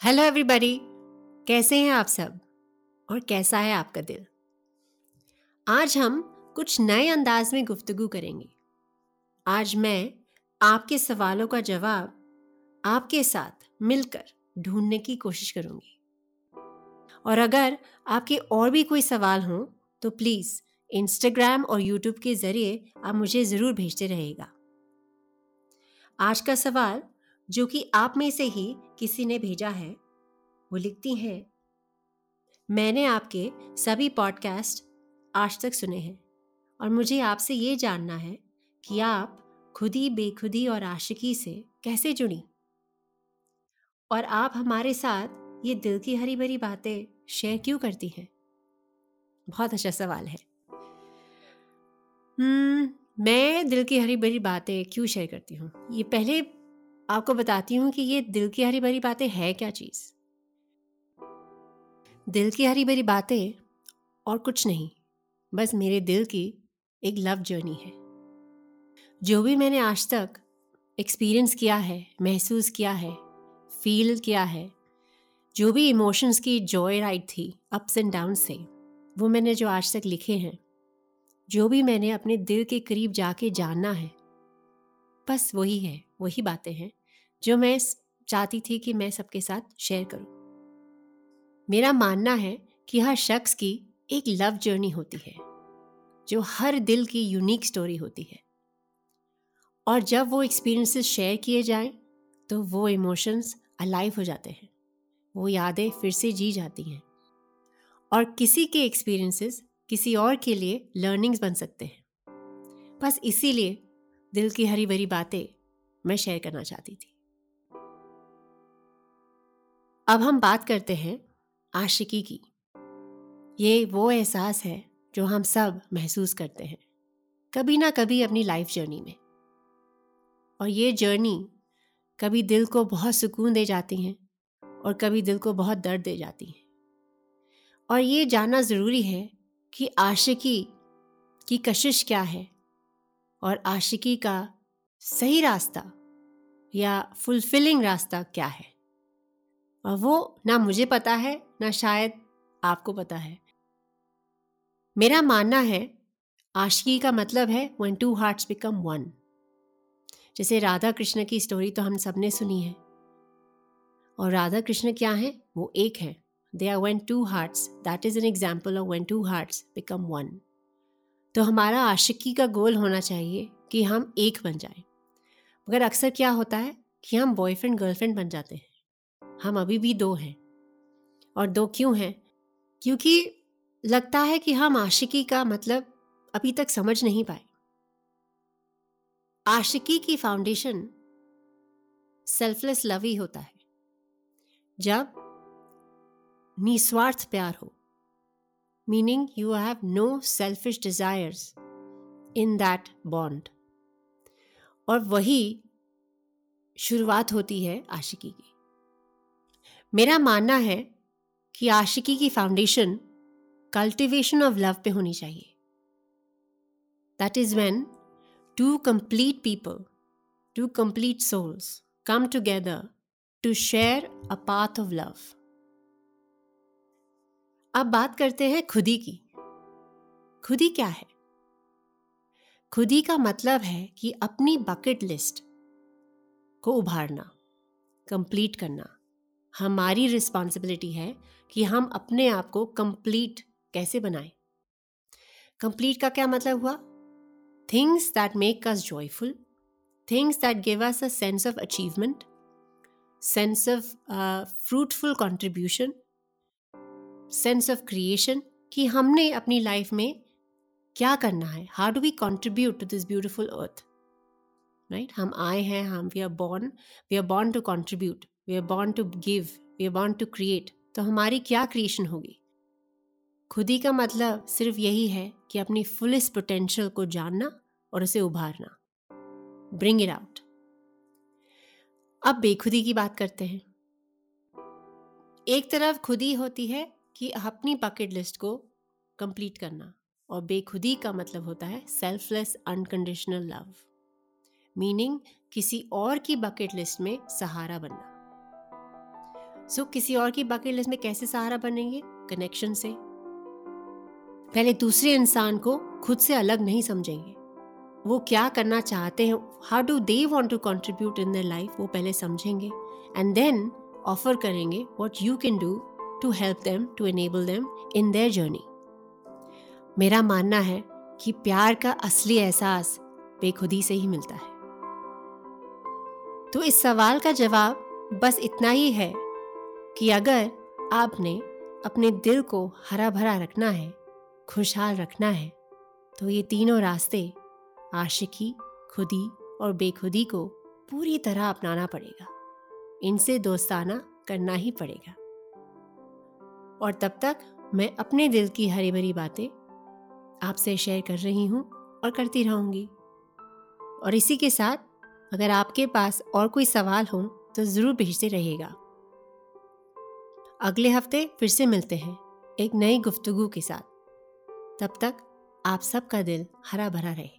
Hello everybody कैसे हैं आप सब? और कैसा है आपका दिल आज हम कुछ नए अंदाज में गुफ्तगू करेंगे। आज मैं आपके सवालों का जवाब आपके साथ मिलकर ढूँढने की कोशिश करूँगी। और अगर आपके और भी कोई सवाल हों तो प्लीज़ इंस्टाग्राम और यूट्यूब के ज़रिए आप मुझे ज़रूर भेजते रहेगा आज का सवाल जो कि आप में से ही किसी ने भेजा है, वो लिखती हैं, मैंने आपके सभी पॉडकास्ट आज तक सुने हैं और मुझे आपसे ये जानना है कि आप खुदी बेखुदी और आशिकी से कैसे जुड़ी? और आप हमारे साथ ये दिल की हरी भरी बातें शेयर क्यों करती हैं? बहुत अच्छा सवाल है। हम्म मैं दिल की हरी भरी बातें क्यों शेयर करती हूँ? ये पहले आपको बताती हूँ कि ये दिल की हरी भरी बातें है क्या चीज़? दिल की हरी भरी बातें और कुछ नहीं, बस मेरे दिल की एक लव जर्नी है। जो भी मैंने आज तक एक्सपीरियंस किया है, महसूस किया है, फील किया है, जो भी इमोशंस की जॉय राइड थी अप्स एंड डाउन से, वो मैंने जो आज तक लिखे हैं, जो भी मैंने अपने दिल के करीब जाके जानना है, बस वही है, वही बातें हैं। जो मैं चाहती थी कि मैं सबके साथ शेयर करूँ। मेरा मानना है कि हर शख्स की एक लव जर्नी होती है, जो हर दिल की यूनिक स्टोरी होती है। और जब वो एक्सपीरियंसेस शेयर किए जाएँ तो वो इमोशंस अलाइव हो जाते हैं, वो यादें फिर से जी जाती हैं। और किसी के एक्सपीरियंसेस किसी और के लिए लर्निंग्स बन सकते हैं। बस इसीलिए दिल की हरी भरी बातें मैं शेयर करना चाहती थी। अब हम बात करते हैं आशिकी की। ये वो एहसास है जो हम सब महसूस करते हैं, कभी ना कभी अपनी लाइफ जर्नी में। और ये जर्नी कभी दिल को बहुत सुकून दे जाती हैं और कभी दिल को बहुत दर्द दे जाती हैं। और ये जानना ज़रूरी है कि आशिकी की कशिश क्या है और आशिकी का सही रास्ता या फुलफिलिंग रास्ता क्या है। और वो ना मुझे पता है, ना शायद आपको पता है। मेरा मानना है, आशिकी का मतलब है one two hearts become one जैसे राधा कृष्ण की स्टोरी तो हम सबने सुनी है। और राधा कृष्ण क्या है? वो एक है। They are one two hearts that is an example of one two hearts become one तो हमारा आशिकी का गोल होना चाहिए कि हम एक बन जाए। मगर अक्सर क्या होता है कि हम बॉयफ्रेंड गर्लफ्रेंड बन जाते हैं। हम अभी भी दो हैं। और दो क्यों हैं? क्योंकि लगता है कि हम आशिकी का मतलब अभी तक समझ नहीं पाए। आशिकी की फाउंडेशन सेल्फलेस लव ही होता है। जब निस्वार्थ प्यार हो meaning you have no selfish desires in that bond और वही शुरुआत होती है आशिकी की। मेरा मानना है कि आशिकी की फाउंडेशन कल्टिवेशन ऑफ़ लव पे होनी चाहिए। That is when two complete people two complete souls come together to share a path of love अब बात करते हैं खुदी की। खुदी क्या है? खुदी का मतलब है कि अपनी बकेट लिस्ट को उभारना कंप्लीट करना। हमारी रिस्पॉन्सिबिलिटी है कि हम अपने आप को कंप्लीट कैसे बनाएँ। कंप्लीट का क्या मतलब हुआ? Things that make us joyful things that give us a sense of achievement sense of fruitful contribution sense of creation कि हमने अपनी लाइफ में क्या करना है? How do we contribute to this beautiful earth right हम आए हैं, हम we are born we are born to contribute we are born to give we are born to create तो हमारी क्या क्रिएशन होगी? खुदी का मतलब सिर्फ़ यही है कि अपनी फुलेस्ट पोटेंशियल को जानना और उसे उभारना। ब्रिंग इट आउट अब बेखुदी की बात करते हैं। एक तरफ़ खुदी होती है कि अपनी बकेट लिस्ट को कंप्लीट करना और बेखुदी का मतलब होता है सेल्फलेस अनकंडीशनल लव मीनिंग किसी और की बकेट लिस्ट में सहारा बनना। सो so, किसी और की बकेट लिस्ट में कैसे सहारा बनेंगे? कनेक्शन से। पहले दूसरे इंसान को खुद से अलग नहीं समझेंगे। वो क्या करना चाहते हैं? How do they want to contribute in their life वो पहले समझेंगे। एंड देन ऑफ़र करेंगे what you can do to help them to enable them in their journey मेरा मानना है कि प्यार का असली एहसास बेखुदी से ही मिलता है। तो इस सवाल का जवाब बस इतना ही है। कि अगर आपने अपने दिल को हरा भरा रखना है, खुशहाल रखना है तो ये तीनों रास्ते आशिकी, खुदी और बेखुदी को पूरी तरह अपनाना पड़ेगा। इनसे दोस्ताना करना ही पड़ेगा। और तब तक मैं अपने दिल की हरी भरी बातें आपसे शेयर कर रही हूँ और करती रहूँगी। और इसी के साथ अगर आपके पास और कोई सवाल हो तो ज़रूर भेजते रहिएगा। अगले हफ़्ते फिर से मिलते हैं एक नई गुफ्तगु के साथ। तब तक आप सबका दिल हरा भरा रहे।